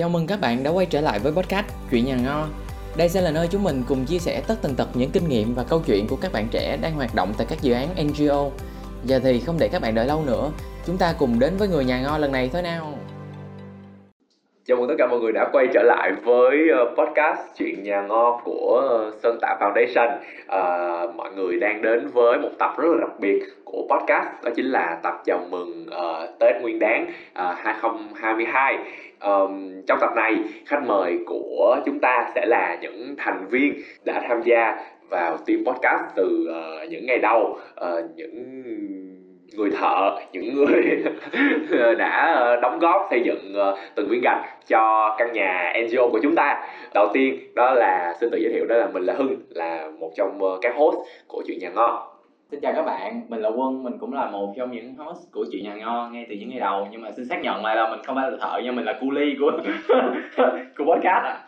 Chào mừng các bạn đã quay trở lại với podcast Chuyện nhà ngo. Đây sẽ là nơi chúng mình cùng chia sẻ tất tần tật những kinh nghiệm và câu chuyện của các bạn trẻ đang hoạt động tại các dự án NGO. Giờ thì không để các bạn đợi lâu nữa, chúng ta cùng đến với người nhà ngo lần này thôi nào. Chào mừng tất cả mọi người đã quay trở lại với ờ, podcast Chuyện Nhà ngon của ờ, Sơn Tạ Foundation. À, Mọi người đang đến với một tập rất là đặc biệt của podcast Đó chính là tập chào mừng uh, Tết Nguyên Đán uh, 2022 um, Trong tập này, khách mời của chúng ta sẽ là những thành viên đã tham gia vào team podcast từ uh, những ngày đầu. Uh, Những người thợ những người đã ờ, đóng góp xây dựng ờ, từng viên gạch cho căn nhà NGO của chúng ta đầu tiên đó là xin tự giới thiệu đó là mình là Hưng là một trong ờ, các host của chuyện nhà ngon Xin chào các bạn, mình là Quân, mình cũng là một trong những host của chuyện nhà ngo ngay từ những ngày đầu nhưng mà xin xác nhận lại là mình không phải là thợ nhưng mình là cu ly của của podcast à.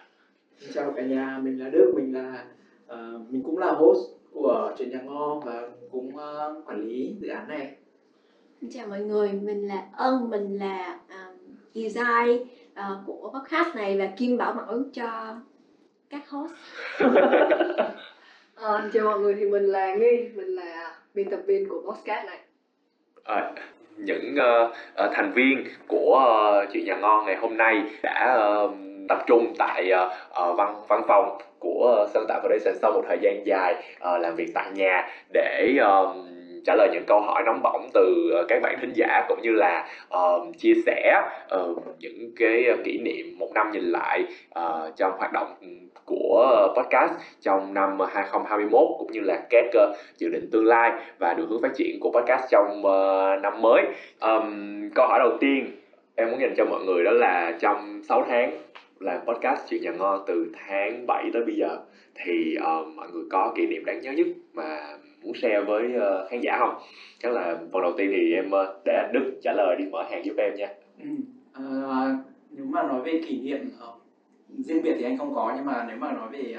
Xin chào cả nhà, mình là Đức, mình là uh, mình cũng là host của chuyện nhà ngon và cũng uh, quản lý dự án này. Xin chào mọi người, mình là Ân, mình là um, design uh, của podcast này và Kim bảo mẫu cho các host. Ờ, chào mọi người thì mình là Nghi, mình là biên tập viên của podcast này. à, những uh, uh, thành viên của uh, chuyện nhà ngon ngày hôm nay đã uh, tập trung tại uh, văn văn phòng của uh, Sơn Tạo Foundation sau một thời gian dài uh, làm việc tại nhà để uh, trả lời những câu hỏi nóng bỏng từ ờ, các bạn thính giả cũng như là uh, chia sẻ uh, những cái kỷ niệm một năm nhìn lại uh, trong hoạt động của podcast trong năm 2021 cũng như là các uh, dự định tương lai và đường hướng phát triển của podcast trong uh, năm mới. Um, câu hỏi đầu tiên em muốn dành cho mọi người đó là trong 6 tháng làm podcast chuyện nhà ngon từ tháng 7 tới bây giờ thì uh, mọi người có kỷ niệm đáng nhớ nhất mà muốn share với uh, khán giả không? Chắc là phần đầu tiên thì em uh, để anh Đức trả lời đi mở hàng giúp em nha. Ừ. à, nếu mà nói về kỷ niệm uh, riêng biệt thì anh không có nhưng mà nếu mà nói về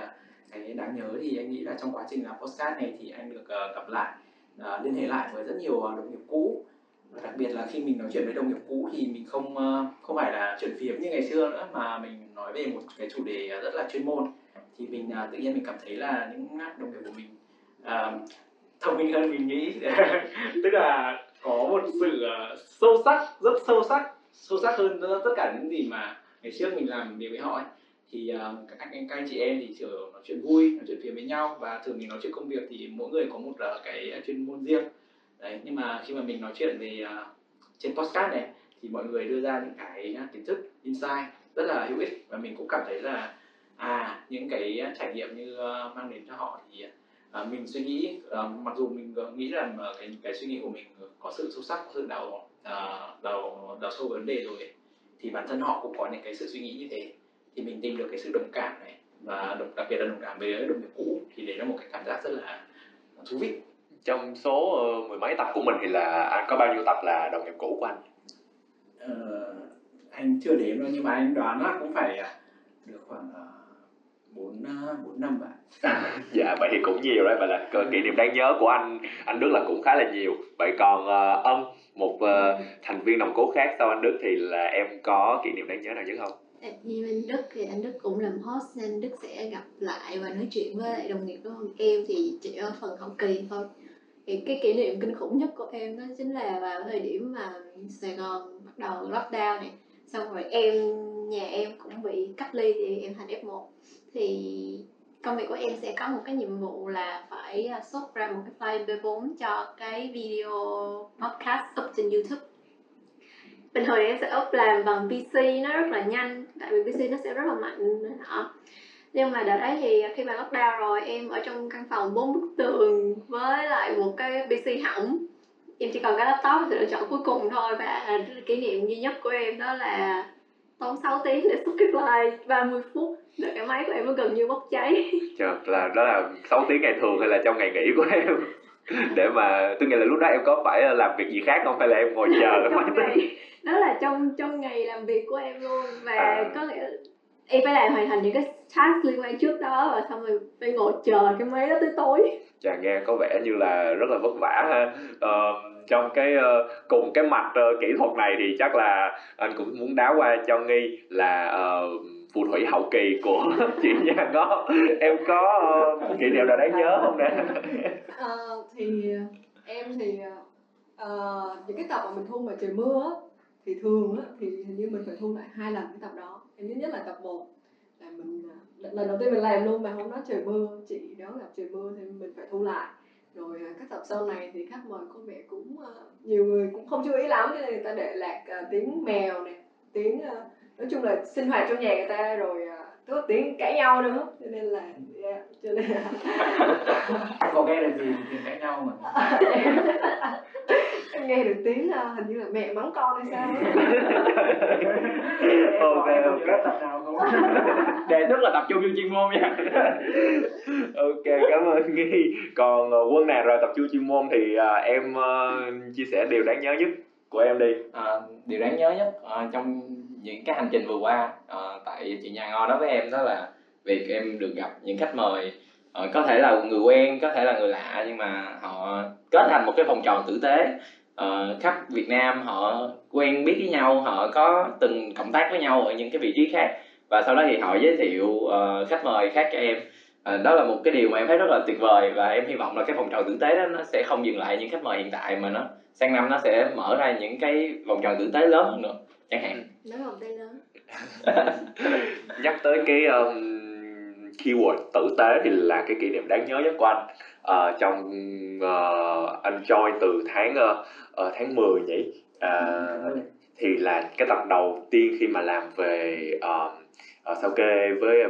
cái đáng nhớ thì anh nghĩ là trong quá trình làm postcard này thì anh được uh, gặp lại uh, liên hệ lại với rất nhiều đồng nghiệp cũ và đặc biệt là khi mình nói chuyện với đồng nghiệp cũ thì mình không uh, không phải là chuyện phiếm như ngày xưa nữa mà mình nói về một cái chủ đề rất là chuyên môn thì mình uh, tự nhiên mình cảm thấy là những đồng nghiệp của mình uh, thông minh hơn mình nghĩ. Tức là có một sự ờ, sâu sắc rất sâu sắc sâu sắc hơn tất cả những gì mà ngày trước mình làm việc với họ ấy. Thì uh, các, anh, các anh chị em thì thường nói chuyện vui nói chuyện phiền với nhau và thường mình nói chuyện công việc thì mỗi người có một uh, cái chuyên môn riêng. Đấy nhưng mà khi mà mình nói chuyện về uh, trên podcast này thì mọi người đưa ra những cái kiến thức insight rất là hữu ích và mình cũng cảm thấy là à những cái trải nghiệm như mang đến cho họ thì uh, mình suy nghĩ uh, mặc dù mình nghĩ rằng uh, cái cái suy nghĩ của mình có sự sâu sắc có sự đào uh, đào đào sâu vấn đề rồi ấy, thì bản thân họ cũng có những cái sự suy nghĩ như thế. Thì mình tìm được cái sự đồng cảm này và đặc biệt là đồng cảm với đồng nghiệp cũ thì đấy là một cái cảm giác rất là thú vị. Trong số uh, mười mấy tập của mình thì là anh có bao nhiêu tập là đồng nghiệp cũ của anh? Ờ, anh chưa đếm đâu nhưng mà anh đoán là cũng phải được khoảng bốn bốn năm bạn. Dạ vậy thì cũng nhiều đấy vậy là kỷ niệm đáng nhớ của anh anh Đức là cũng khá là nhiều. Vậy còn uh, ân một uh, thành viên nòng cốt khác sau anh Đức thì là em có kỷ niệm đáng nhớ nào nhất không? Như anh Đức thì anh Đức cũng làm host nên Đức sẽ gặp lại và nói chuyện với lại đồng nghiệp của em thì chỉ ở phần hậu kỳ thôi. Thì cái kỷ niệm kinh khủng nhất của em đó chính là vào thời điểm mà Sài Gòn bắt đầu lockdown này. Xong rồi em nhà em cũng bị cách ly thì em thành F1 thì công việc của em sẽ có một cái nhiệm vụ là phải à, xuất ra một cái file B4 cho cái video podcast up trên YouTube. Bình thường em sẽ up làm bằng PC nó rất là nhanh, tại vì PC nó sẽ rất là mạnh, đó. Nhưng mà đợt ấy thì khi mà lockdown rồi, em ở trong căn phòng bốn bức tường với lại một cái PC hỏng. Em chỉ còn cái laptop sự lựa chọn cuối cùng thôi và kỷ niệm duy nhất của em đó là tốn 6 tiếng để xuất cái file 30 phút. Để cái máy của em nó gần như bốc cháy. Trời, là đó là 6 tiếng ngày thường hay là trong ngày nghỉ của em? Để mà tôi nghĩ là lúc đó em có phải làm việc gì khác không? Hay là em ngồi chờ cái máy tính? đó là trong trong ngày làm việc của em luôn. Và à. có nghĩa em phải làm hoàn thành những cái task liên quan trước đó và xong rồi phải ngồi chờ cái máy đó tới tối. Chà nghe có vẻ như là rất là vất vả ha. Uh, trong cái uh, cùng cái mặt uh, ờ, kỹ thuật này thì chắc là anh cũng muốn đá qua cho nghi là uh, phù thủy hậu kỳ của chị nhà ngó em có uh, kỷ niệm nào đáng nhớ không nè? Uh, thì em thì uh, những cái tập mà mình thu mà trời mưa thì thường á, thì hình như mình phải thu lại hai lần cái tập đó. Em nhớ nhất là tập 1 là mình lần đầu tiên mình làm luôn mà hôm đó trời mưa. Chị đó gặp trời mưa thì mình phải thu lại rồi các tập sau này thì khách mời có vẻ cũng uh, nhiều người cũng không chú ý lắm nên người ta để lạc uh, tiếng mèo này tiếng uh, nói chung là sinh hoạt trong nhà người ta rồi uh, có tiếng cãi nhau nữa. Cho nên là yeah, cho nên là có nghe được gì tiếng cãi nhau mà em nghe được tiếng uh, hình như là mẹ mắng con hay sao? Ok ok. Tập nào không? Đề xuất là tập trung vô chuyên môn nha. Ok cảm ơn nghi. Còn uh, quân nào rồi tập trung chuyên môn thì uh, em uh, chia sẻ điều đáng nhớ nhất của em đi. À, điều đáng nhớ nhất à, trong những cái hành trình vừa qua à, tại chị nhà ngò đó với em đó là việc em được gặp những khách mời à, có thể là người quen có thể là người lạ nhưng mà họ kết thành một cái vòng tròn tử tế à, khách Việt Nam họ quen biết với nhau họ có từng cộng tác với nhau ở những cái vị trí khác. Và sau đó thì họ giới thiệu uh, khách mời khác cho em. À, đó là một cái điều mà em thấy rất là tuyệt vời và em hy vọng là cái vòng tròn tử tế đó nó sẽ không dừng lại những khách mời hiện tại mà nó sang năm nó sẽ mở ra những cái vòng tròn tử tế lớn hơn nữa chẳng hạn. Nói vòng tay lớn. Nhắc tới cái um, keyword tử tế thì là cái kỷ niệm đáng nhớ nhất của anh. Uh, trong uh, anh join từ tháng uh, uh, tháng 10 nhỉ? Uh, thì là cái tập đầu tiên khi mà làm về uh, uh, sao kê với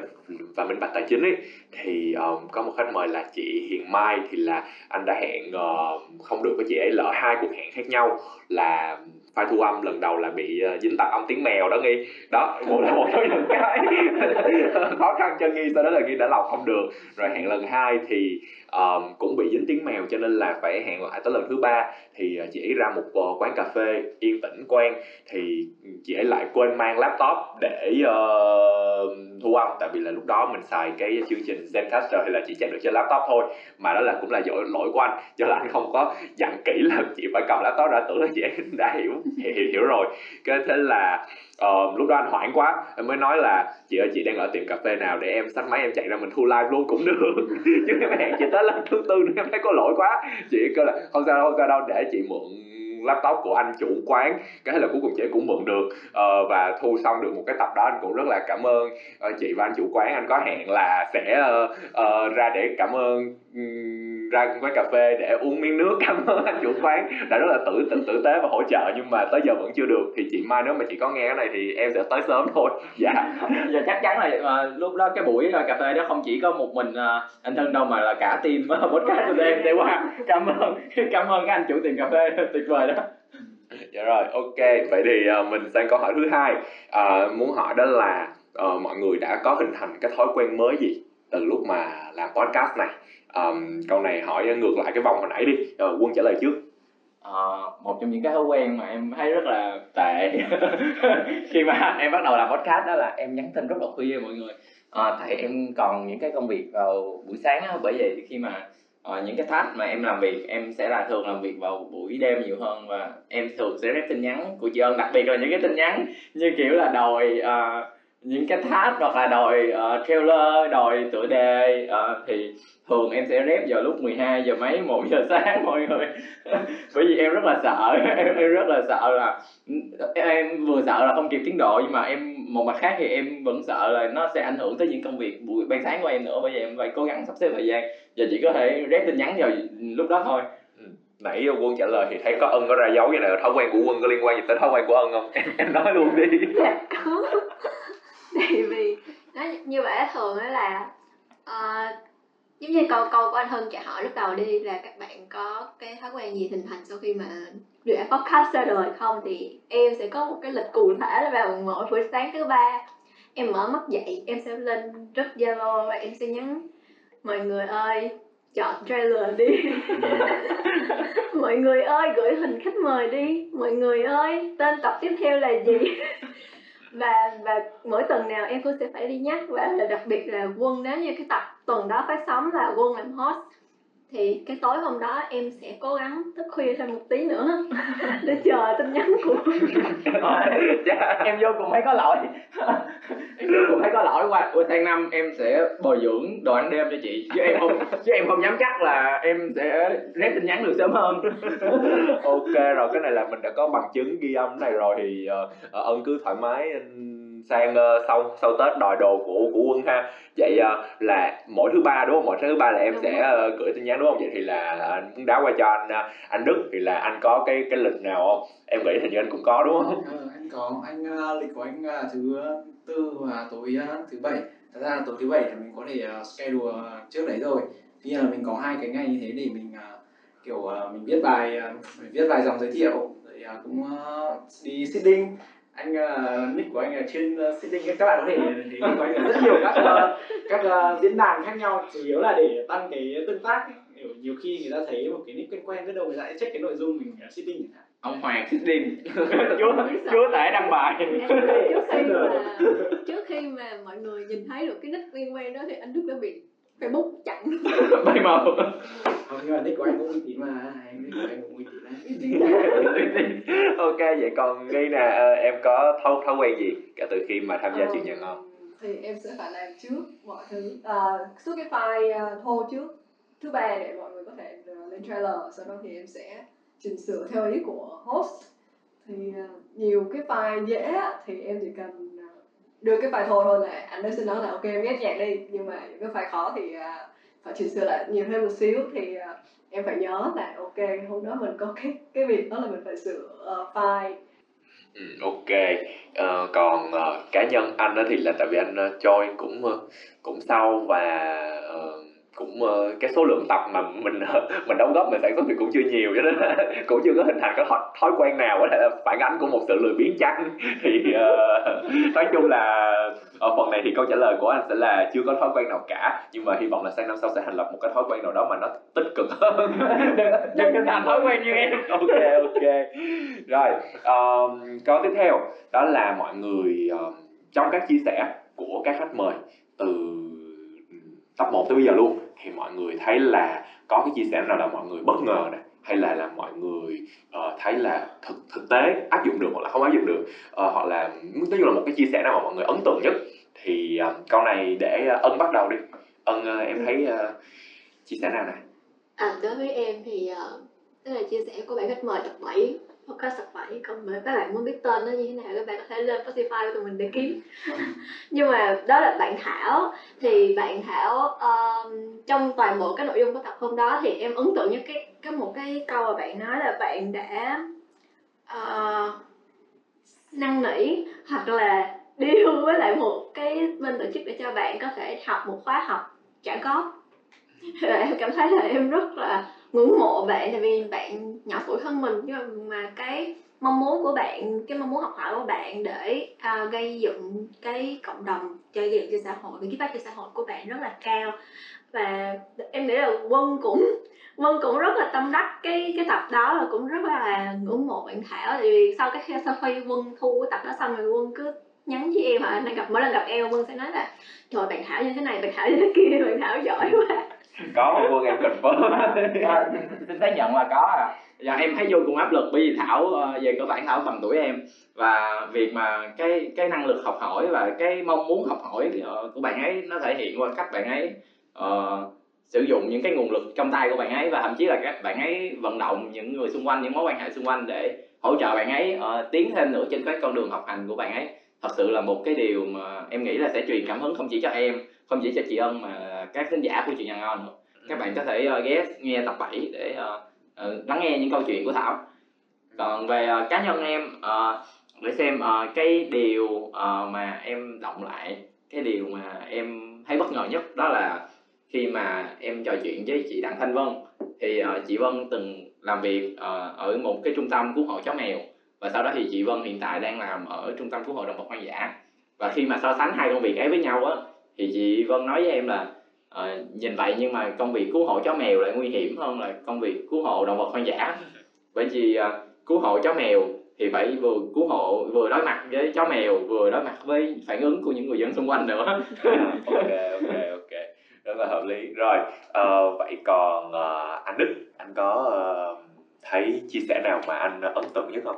và minh bạch tài chính ấy. Thì um, có một khách mời là chị Hiền Mai thì là anh đã hẹn uh, không được với chị ấy lỡ hai cuộc hẹn khác nhau là file thu âm lần đầu là bị uh, dính tạp âm tiếng mèo đó nghi. Đó một là một trong những cái khó khăn cho nghi sau đó là nghi đã lọc không được. Rồi hẹn lần hai thì um, cũng bị dính tiếng mèo cho nên là phải hẹn lại tới lần thứ ba. Thì ờ, chị ấy ra một ờ, quán cà phê yên tĩnh quen. Thì ừ, chị ấy lại quên mang laptop để uh, thu âm. Tại vì là lúc đó mình xài cái chương trình Zencaster hay là chỉ chạy được trên laptop thôi. Mà đó là cũng là lỗi lỗi của anh. Cho là anh không có dặn kỹ là chị phải cầm laptop ra. Tưởng là chị ấy đã hiểu hiểu, hiểu rồi. Cái thế là uh, lúc đó anh hoảng quá. Em mới nói là chị ơi chị đang ở tiệm cà phê nào để em xách máy em chạy ra mình thu live luôn cũng được. Chứ em hẹn chị tới lần thứ tư nữa em thấy có lỗi quá. Chị kêu là không sao đâu không sao đâu để chị mượn laptop của anh chủ quán. Cái là cuối cùng chị cũng mượn được. Uh, và thu xong được một cái tập đó anh cũng rất là cảm ơn uh, chị và anh chủ quán. Anh có hẹn là sẽ uh, uh, ra để cảm ơn um, ra quán cà phê để uống miếng nước. Cảm ơn anh chủ quán đã rất là tử tử tử tế và hỗ trợ nhưng mà tới giờ vẫn chưa được. Thì chị mai nếu mà chị có nghe cái này thì em sẽ tới sớm thôi. Dạ. Và chắc chắn là uh, lúc đó cái buổi uh, cà phê đó không chỉ có một mình uh, anh thân đâu mà là cả team uh, podcast của em sẽ qua. Cảm ơn cảm ơn các anh chủ tiệm cà phê tuyệt vời đó. Dạ rồi ok. Vậy thì uh, mình sang câu hỏi thứ hai. Uh, muốn hỏi đó là uh, mọi người đã có hình thành cái thói quen mới gì từ lúc mà làm podcast này um, câu này hỏi ngược lại cái vòng hồi nãy đi. Rồi quân trả lời trước. À, một trong những cái thói quen mà em thấy rất là tệ. Khi mà em bắt đầu làm podcast đó là em nhắn tin rất là khuya mọi người. À, tại em còn những cái công việc vào buổi sáng á bởi vậy khi mà uh, những cái task mà em làm việc em sẽ là thường làm việc vào buổi đêm nhiều hơn và em thường sẽ rep tin nhắn của chị ân đặc biệt là những cái tin nhắn như kiểu là đòi uh, những cái task hoặc là đòi uh, trailer đòi tựa đề uh, thì thường em sẽ rep vào lúc 12 giờ mấy một giờ sáng mọi người. Bởi vì em rất là sợ em, em rất là sợ là em vừa sợ là không kịp tiến độ nhưng mà em một mặt khác thì em vẫn sợ là nó sẽ ảnh hưởng tới những công việc buổi ban sáng của em nữa. Bởi vậy em phải cố gắng sắp xếp thời gian và chỉ có thể rep tin nhắn vào lúc đó thôi. Ừ. nãy quân trả lời thì thấy có ân có ra dấu vậy này thói quen của quân có liên quan gì tới thói quen của ân không? Em, em nói luôn đi. Dạ có tại vì nó như vậy thường đó là uh, giống như câu câu của anh Hân trả hỏi lúc đầu đi là các bạn có cái thói quen gì hình thành sau khi mà dự án podcast ra đời không? Thì em sẽ có một cái lịch cụ thể là vào mỗi buổi sáng thứ ba em mở mắt dậy em sẽ lên rất zalo và em sẽ nhắn mọi người ơi chọn trailer đi. Mọi người ơi gửi hình khách mời đi. Mọi người ơi tên tập tiếp theo là gì và và mỗi tuần nào em cũng sẽ phải đi nhắc và đặc biệt là quân, nếu như cái tập tuần đó phát sóng là quân làm host thì cái tối hôm đó em sẽ cố gắng thức khuya thêm một tí nữa để chờ tin nhắn của em vô cùng thấy có lỗi. Em vô cùng thấy có lỗi qua ủa sang năm em sẽ bồi dưỡng đồ ăn đêm cho chị. Chứ em không chứ em không dám chắc là em sẽ rep tin nhắn được sớm hơn. Ok rồi cái này là mình đã có bằng chứng ghi âm này rồi thì uh, ân cứ thoải mái sang uh, sau sau tết đòi đồ của của quân ha. Vậy uh, là mỗi thứ ba đúng không? Mỗi thứ ba là em Đúng sẽ uh, gửi tin nhắn đúng không? Vậy thì là anh muốn đá qua cho anh uh, anh đức thì là anh có cái cái lịch nào không? Em nghĩ hình như anh cũng có đúng không? Ờ, anh có. Anh uh, lịch của anh là thứ tư và tối uh, thứ bảy. Thật ra là tối thứ bảy thì mình có thể uh, schedule trước đấy rồi. Tuy nhiên là mình có hai cái ngày như thế để mình uh, kiểu uh, mình viết bài uh, mình viết vài dòng giới thiệu. Rồi uh, cũng uh, đi sitting anh uh, nick của anh là trên uh, sitting các bạn có thể thấy ở rất nhiều các uh, các uh, diễn đàn khác nhau. Chủ yếu là để tăng cái tương tác ấy. Nhiều khi người ta thấy một cái nick quen quen biết đâu người ta sẽ check cái nội dung mình uh, sitting chẳng hạn. Ông Hoàng sitting chúa chúa tể đăng bài. Trước khi mà trước khi mà mọi người nhìn thấy được cái nick quen quen đó thì anh Đức đã bị Facebook chặn. Bay màu. Không nhưng mà nick của anh cũng uy tín mà anh nick của anh cũng uy tín đấy ok vậy còn nghi nè ờ, em có thói thói quen gì cả từ khi mà tham gia Ờ, chuyện nhà ngon? thì em sẽ phải làm trước mọi thứ. À, xuất cái file thô trước thứ ba để mọi người có thể lên trailer sau đó thì em sẽ chỉnh sửa theo ý của host. Thì nhiều cái file dễ thì em chỉ cần đưa cái file thô thôi là anh ấy sẽ nói là ok em ghép nhạc đi. Nhưng mà những cái file khó thì à, phải chỉnh sửa lại nhiều thêm một xíu. Thì à, em phải nhớ là ok hôm đó mình có cái cái việc đó là mình phải sửa uh, file. Ừ, ok. Uh, còn uh, cá nhân anh đó thì là tại vì anh uh, join cũng uh, cũng sau và uh, cũng uh, cái số lượng tập mà mình ờ, mình đóng góp mình sản xuất thì cũng chưa nhiều cho nên cũng chưa có hình thành cái thói, thói quen nào có thể là phản ánh của một sự lười biếng chăng. Thì uh, nói chung là ở phần này thì câu trả lời của anh sẽ là chưa có thói quen nào cả nhưng mà hy vọng là sang năm sau sẽ thành lập một cái thói quen nào đó mà nó tích cực hơn. Đừng có thành thói quen như em. Ok ok. Rồi um, câu tiếp theo đó là mọi người um, trong các chia sẻ của các khách mời từ tập 1 tới bây giờ luôn thì mọi người thấy là có cái chia sẻ nào là mọi người bất ngờ này hay là là mọi người uh, thấy là thực thực tế áp dụng được hoặc là không áp dụng được uh, hoặc là nói chung là một cái chia sẻ nào mà mọi người ấn tượng nhất thì uh, câu này để uh, ân bắt đầu đi. Ân uh, em thấy uh, chia sẻ nào này à, đối với em thì uh, tức là chia sẻ của bạn khách mời tập 7 podcast sập bẫy còn nếu các bạn muốn biết tên nó như thế nào các bạn có thể lên Spotify của tụi mình để kiếm. Nhưng mà đó là bạn Thảo. Thì bạn Thảo um, trong toàn bộ cái nội dung của tập hôm đó thì em ấn tượng nhất cái cái một cái câu mà bạn nói là bạn đã uh, năn nỉ hoặc là deal với lại một cái bên tổ chức để cho bạn có thể học một khóa học. Trả góp em cảm thấy là em rất là ngưỡng mộ bạn tại vì bạn nhỏ tuổi hơn mình. Nhưng mà cái mong muốn của bạn cái mong muốn học hỏi của bạn để uh, gây dựng cái cộng đồng cho gây dựng cho xã hội cái phát cho xã hội của bạn rất là cao. Và em nghĩ là quân cũng Vân cũng rất là tâm đắc cái cái tập đó và cũng rất là ngưỡng mộ bạn Thảo. Tại vì sau cái sau khi Quân thu cái tập đó xong rồi Quân cứ nhắn với em hả? Nên gặp mỗi lần gặp em Quân sẽ nói là trời bạn Thảo như thế này bạn Thảo như thế kia bạn Thảo giỏi quá có một quân em confirm À, xin xác nhận là có à. Dạ em thấy vô cùng áp lực bởi vì thảo ờ, về cơ bản thảo tầm tuổi em. Và việc mà cái cái năng lực học hỏi và cái mong muốn học hỏi ờ, của bạn ấy nó thể hiện qua cách bạn ấy uh, sử dụng những cái nguồn lực trong tay của bạn ấy. Và thậm chí là các bạn ấy vận động những người xung quanh những mối quan hệ xung quanh để hỗ trợ bạn ấy uh, tiến thêm nữa trên cái con đường học hành của bạn ấy. Thật sự là một cái điều mà em nghĩ là sẽ truyền cảm hứng không chỉ cho em không chỉ cho chị ân mà các khán giả của chuyện nhà ngon nữa. Các bạn có thể uh, ghé nghe tập 7 để uh, uh, lắng nghe những câu chuyện của Thảo. Còn về uh, cá nhân em uh, để xem uh, cái điều uh, mà em động lại cái điều mà em thấy bất ngờ nhất đó là khi mà em trò chuyện với chị Đặng Thanh Vân. Thì uh, chị Vân từng làm việc uh, ở một cái trung tâm cứu hộ chó mèo và sau đó thì chị Vân hiện tại đang làm ở trung tâm cứu hộ động vật hoang dã. Và khi mà so sánh hai công việc ấy với nhau á thì chị Vân nói với em là Ờ, nhìn vậy nhưng mà công việc cứu hộ chó mèo lại nguy hiểm hơn là công việc cứu hộ động vật hoang dã. Bởi vì uh, cứu hộ chó mèo thì phải vừa cứu hộ vừa đối mặt với chó mèo vừa đối mặt với phản ứng của những người dân xung quanh nữa. Ok ok ok. Rất là hợp lý. Rồi ờ, vậy còn ờ, anh Đức anh có ờ, thấy chia sẻ nào mà anh ấn tượng nhất không?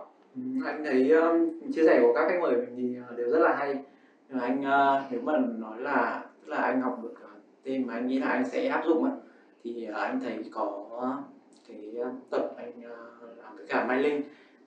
Anh thấy um, chia sẻ của các khách mời mình thì uh, đều rất là hay. Nhưng mà anh uh, nếu mà nói là tức là anh học được thêm mà anh nghĩ là anh sẽ áp dụng á thì uh, anh thấy có cái uh, tập anh uh, làm với cả Mai Linh.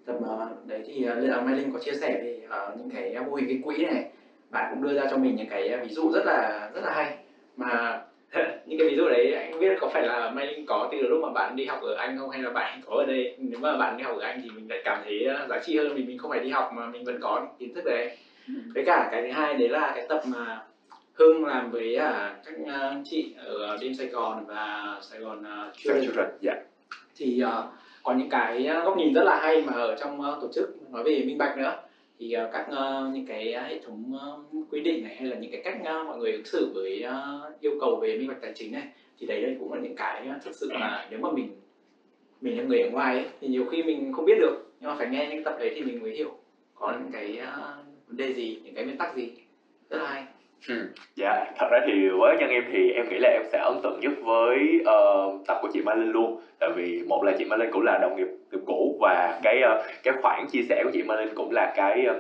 Tập đấy thì Mai Linh có chia sẻ về những cái mô hình cái quỹ này? Bạn cũng đưa ra cho mình những cái ví dụ rất là rất là hay. Mà những cái ví dụ đấy anh biết có phải là Mai Linh có từ lúc mà bạn đi học ở Anh không? Hay là bạn có ở đây? Nếu mà bạn đi học ở Anh thì mình lại cảm thấy giá trị hơn vì mình không phải đi học mà mình vẫn có kiến thức đấy. Với cả cái thứ hai đấy là cái tập mà Hưng làm với uh, các uh, chị ở đêm Sài Gòn và Sài Gòn uh, Children Children, dạ. Thì uh, có những cái góc nhìn rất là hay mà ở trong uh, tổ chức. Nói về minh bạch nữa. Thì uh, các uh, những cái hệ thống uh, quy định này hay là những cái cách uh, mọi người ứng xử với uh, yêu cầu về minh bạch tài chính này thì đấy đây cũng là những cái uh, thực sự là nếu mà mình mình là người ở ngoài ấy, thì nhiều khi mình không biết được. Nhưng mà phải nghe những tập đấy thì mình mới hiểu có những cái uh, vấn đề gì những cái nguyên tắc gì. Rất là hay Ừ, Dạ, thật ra thì với nhân em thì em nghĩ là em sẽ ấn tượng nhất với uh, tập của chị Mai Linh luôn. Tại vì một là chị Mai Linh cũng là đồng nghiệp nghiệp cũ Và cái uh, cái khoản chia sẻ của chị Mai Linh cũng là cái ừm,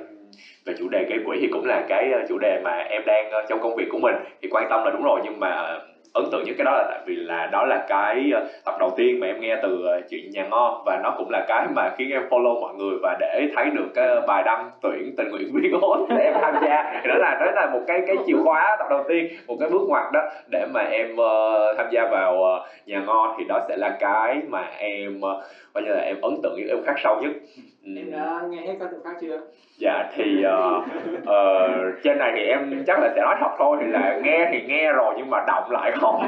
về chủ đề gây quỹ thì cũng là cái ờ, chủ đề mà em đang uh, trong công việc của mình. Thì quan tâm là đúng rồi nhưng mà uh, ấn tượng nhất cái đó là tại vì là đó là cái ờ, tập đầu tiên mà em nghe từ ờ, chuyện nhà ngon. Và nó cũng là cái mà khiến em follow mọi người và để thấy được cái ờ, bài đăng tuyển tình nguyện viên hốt để em tham gia. Đó là đó là một cái cái chìa khóa tập đầu tiên một cái bước ngoặt đó để mà em uh, tham gia vào nhà ngon. Thì đó sẽ là cái mà em uh, coi như là em ấn tượng nhất em khắc sâu nhất em đã nghe hết các tập khác chưa? Dạ thì ờ, ờ, trên này thì em chắc là sẽ nói thật thôi thì là nghe thì nghe rồi nhưng mà động lại không.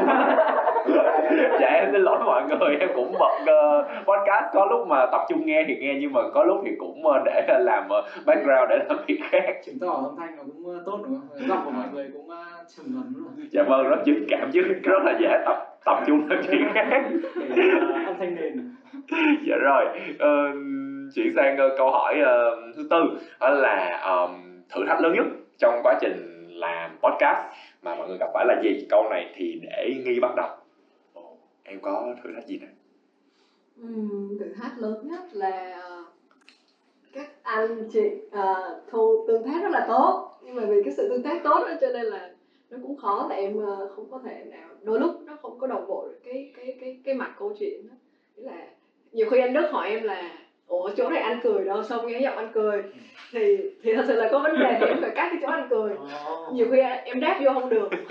Dạ em xin lỗi mọi người em cũng bật ờ, podcast có lúc mà tập trung nghe thì nghe nhưng mà có lúc thì cũng ờ, để làm ờ, background để làm việc khác. Chứng tỏ âm thanh nó cũng uh, tốt đúng không? Giọng của mọi người cũng uh, trầm ấm luôn dạ vâng rất dũng cảm chứ rất là dễ tập tập trung làm chuyện khác. Uh, âm thanh nền. Dạ rồi ờ, chuyển sang uh, câu hỏi uh, thứ tư đó là um, thử thách lớn nhất trong quá trình làm podcast mà mọi người gặp phải là gì? Câu này thì để nghi bắt đầu. Ồ, em có thử thách gì nè? Ừ, thử thách lớn nhất là các anh chị uh, thu tương tác rất là tốt. Nhưng mà vì cái sự tương tác tốt đó, cho nên là nó cũng khó tại em uh, không có thể nào đôi lúc nó không có đồng bộ được cái cái cái cái mặt câu chuyện đó. Nghĩa là nhiều khi anh Đức hỏi em là ủa chỗ này anh cười đâu xong nghe giọng anh cười? Thì thì thật sự là có vấn đề thì em phải cắt cái chỗ anh cười. Nhiều khi em đáp vô không được.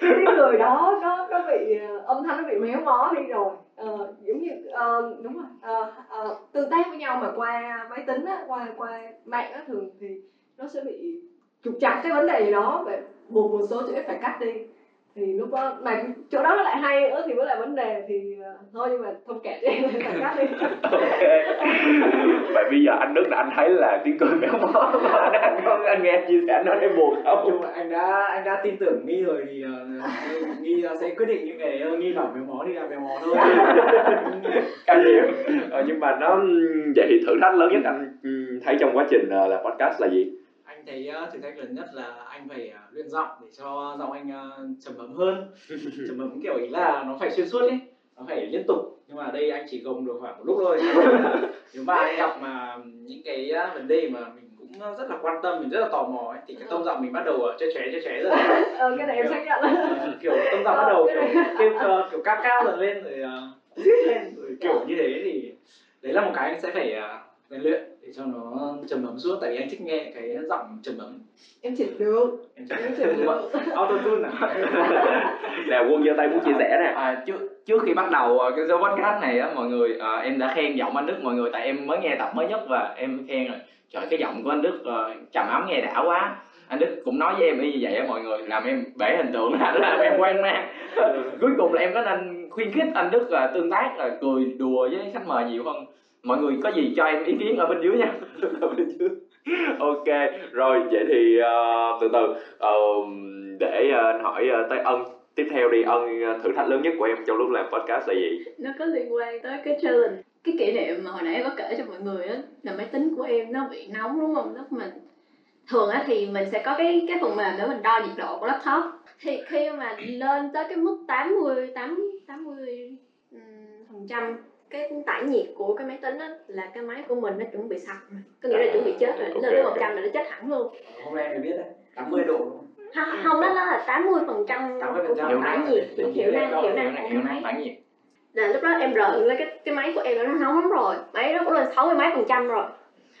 Cái tiếng cười đó nó nó bị ờ, âm thanh nó bị méo mó đi rồi. Ờ, giống như ờ, đúng rồi ờ, ờ, tương tác với nhau mà qua máy tính á qua qua mạng á thường thì nó sẽ bị trục trặc cái vấn đề gì đó. Và buộc một số chữ phải cắt đi thì lúc đó mà chỗ đó nó lại hay nữa thì mới là vấn đề thì ờ, thôi nhưng mà thông cảm cho em phải cắt đi. Ok. Vậy bây giờ anh Đức là anh thấy là tiếng cười méo mó mà anh anh, có- anh nghe chia sẻ nó thấy buồn không? Nhưng mà anh đã anh đã tin tưởng nghi rồi thì uh, nghi uh, sẽ quyết định những cái uh, nghi bảo méo mó thì là méo mó thôi. Cam điểm ờ, nhưng mà nó vậy thì thử thách lớn nhất anh thấy trong quá trình ờ, làm podcast là gì? anh thấy uh, thử thách lớn nhất là anh phải uh, luyện giọng để cho giọng anh uh, trầm ấm hơn. Trầm ấm kiểu ý là nó phải xuyên suốt ấy nó phải liên tục. Nhưng mà đây anh chỉ gồng được khoảng một lúc thôi. Nếu mà anh gặp mà những cái vấn đề mà mình cũng rất là quan tâm mình rất là tò mò ấy, thì cái tông giọng mình bắt đầu chơi chóe chơi chóe rồi. Ờ, cái này em xác nhận. Ờ, kiểu tông giọng bắt đầu kiểu kêu kiểu cao cao dần lên rồi lên rồi kiểu như thế thì đấy là một cái anh sẽ phải rèn luyện cho nó trầm ấm suốt tại vì anh thích nghe cái giọng trầm ấm. Em chỉnh được em chỉnh được auto tune à? Nào quân giơ tay muốn chia sẻ nè. À, trước trước khi bắt đầu ờ, cái số podcast này á mọi người ờ, em đã khen giọng anh Đức mọi người tại em mới nghe tập mới nhất và em khen rồi. Trời cái giọng của anh Đức ờ, trầm ấm nghe đã quá. Anh Đức cũng nói với em y như vậy á mọi người làm em bể hình tượng làm em quan mang. Cuối cùng là em có nên khuyến khích anh Đức là tương tác là cười đùa với khách mời nhiều hơn mọi người có gì cho em ý kiến ở bên dưới nha. Ở bên dưới. ok rồi vậy thì uh, từ từ. Uh, để ờ, hỏi uh, tới ân. Tiếp theo đi ân thử thách lớn nhất của em trong lúc làm podcast là gì? Nó có liên quan tới cái challenge cái kỷ niệm mà hồi nãy có kể cho mọi người á là máy tính của em nó bị nóng đúng không? Lúc mình thường á thì mình sẽ có cái cái phần mềm để mình đo nhiệt độ của laptop. Thì khi mà lên tới cái mức 80 tám 80 mươi phần trăm cái tải nhiệt của cái máy tính á là cái máy của mình nó chuẩn bị sập rồi có nghĩa là chuẩn bị chết rồi lên ok. một trăm là nó chết hẳn luôn. Hôm nay mới biết đấy 80 độ đúng không? không, đó là 80 phần trăm 80% của tải nhiệt. Hiệu năng hiệu năng của máy. nhiệt. Là lúc đó em rợn lên cái cái máy của em nó nóng lắm rồi. Máy nó cũng lên sáu mươi mấy phần trăm rồi.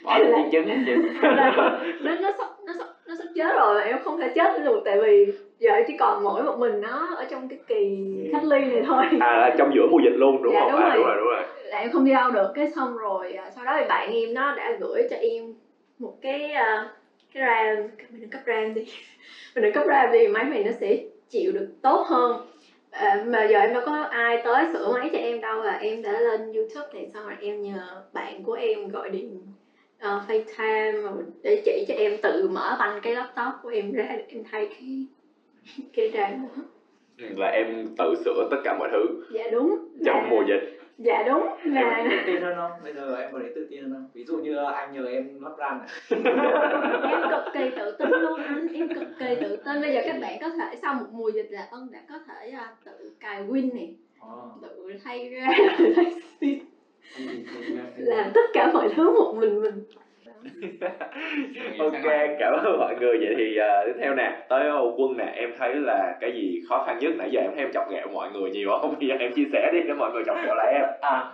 Bỏ chị là nó nó sắp nó sắp nó sắp chết rồi em không thể chết được tại vì giờ chỉ còn mỗi một mình nó ở trong cái kỳ cách ly này thôi. À trong giữa mùa dịch luôn đúng Dạ, không? đúng à, rồi. đúng rồi đúng rồi. Là em không đi đâu được cái xong rồi à, sau đó thì bạn em nó đã gửi cho em một cái à, cái ram mình đừng cấp ram đi. Mình đừng cấp ram đi máy này nó sẽ chịu được tốt hơn. À, mà giờ em đâu có ai tới sửa máy cho em đâu là em đã lên youtube này xong rồi em nhờ bạn của em gọi điện uh, FaceTime để chỉ cho em tự mở banh cái laptop của em ra để em thay cái ram đó. Ừ, là em tự sửa tất cả mọi thứ. Dạ đúng. Trong mùa dịch. Dạ đúng. Em là có thấy tự tin hơn không? Bây giờ em có thấy tự tin hơn không? Ví dụ như anh nhờ em lắp ram này em cực kỳ tự tin luôn anh. Em cực kỳ tự tin. Bây giờ các bạn có thể sau một mùa dịch là ân đã có thể à, tự cài win này Ờ, tự thay ra. Tự thay thì- làm tất cả mọi thứ một mình mình ok cảm ơn mọi người. Vậy thì à, tiếp theo nè tới Âu quân nè. Em thấy là cái gì khó khăn nhất? Nãy giờ em thấy em chọc ghẹo mọi người nhiều không bây giờ em chia sẻ đi để mọi người chọc ghẹo lại em. À,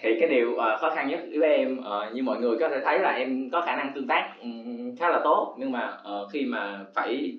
thì cái điều ờ, khó khăn nhất với em ờ, như mọi người có thể thấy là em có khả năng tương tác ừm, khá là tốt. Nhưng mà ờ, khi mà phải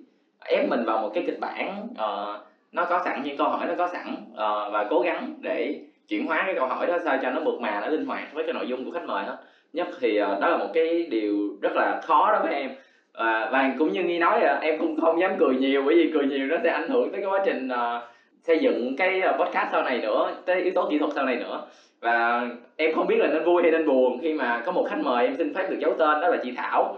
ép mình vào một cái kịch bản ờ, nó có sẵn những câu hỏi nó có sẵn ờ, và cố gắng để chuyển hóa cái câu hỏi đó sao cho nó mượt mà nó linh hoạt với cái nội dung của khách mời hết nhất thì ờ, đó là một cái điều rất là khó đối với em. À, và cũng như nghi nói là em cũng không dám cười nhiều bởi vì cười nhiều nó sẽ ảnh hưởng tới cái quá trình uh, xây dựng cái podcast sau này nữa tới yếu tố kỹ thuật sau này nữa. Và em không biết là nên vui hay nên buồn khi mà có một khách mời em xin phép được giấu tên đó là chị Thảo.